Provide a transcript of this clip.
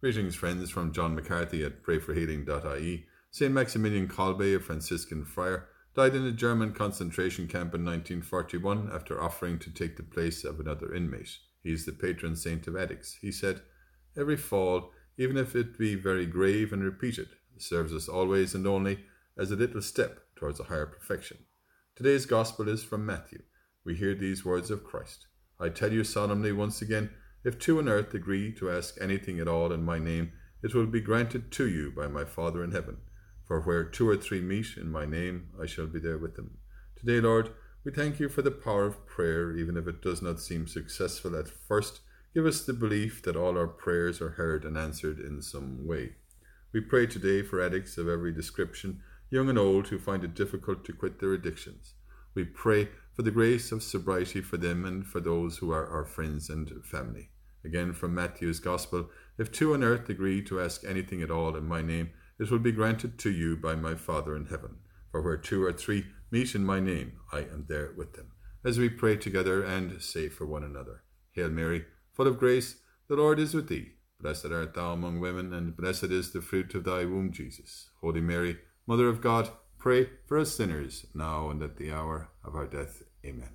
Greetings, friends, from John McCarthy at prayforhealing.ie. St. Maximilian Kolbe, a Franciscan friar, died in a German concentration camp in 1941 after offering to take the place of another inmate. He is the patron saint of addicts. He said, Every fall, even if it be very grave and repeated, serves us always and only as a little step towards a higher perfection. Today's gospel is from Matthew. We hear these words of Christ I tell you solemnly once again, if two on earth agree to ask anything at all in my name, it will be granted to you by my Father in heaven. For where two or three meet in my name, I shall be there with them. Today, Lord, we thank you for the power of prayer, even if it does not seem successful at first. Give us the belief that all our prayers are heard and answered in some way. We pray today for addicts of every description, young and old, who find it difficult to quit their addictions. We pray for the grace of sobriety for them and for those who are our friends and family. Again from Matthew's Gospel If two on earth agree to ask anything at all in my name, it will be granted to you by my Father in heaven. For where two or three meet in my name, I am there with them. As we pray together and say for one another Hail Mary, full of grace, the Lord is with thee. Blessed art thou among women, and blessed is the fruit of thy womb, Jesus. Holy Mary, Mother of God, pray for us sinners, now and at the hour of our death. Amen.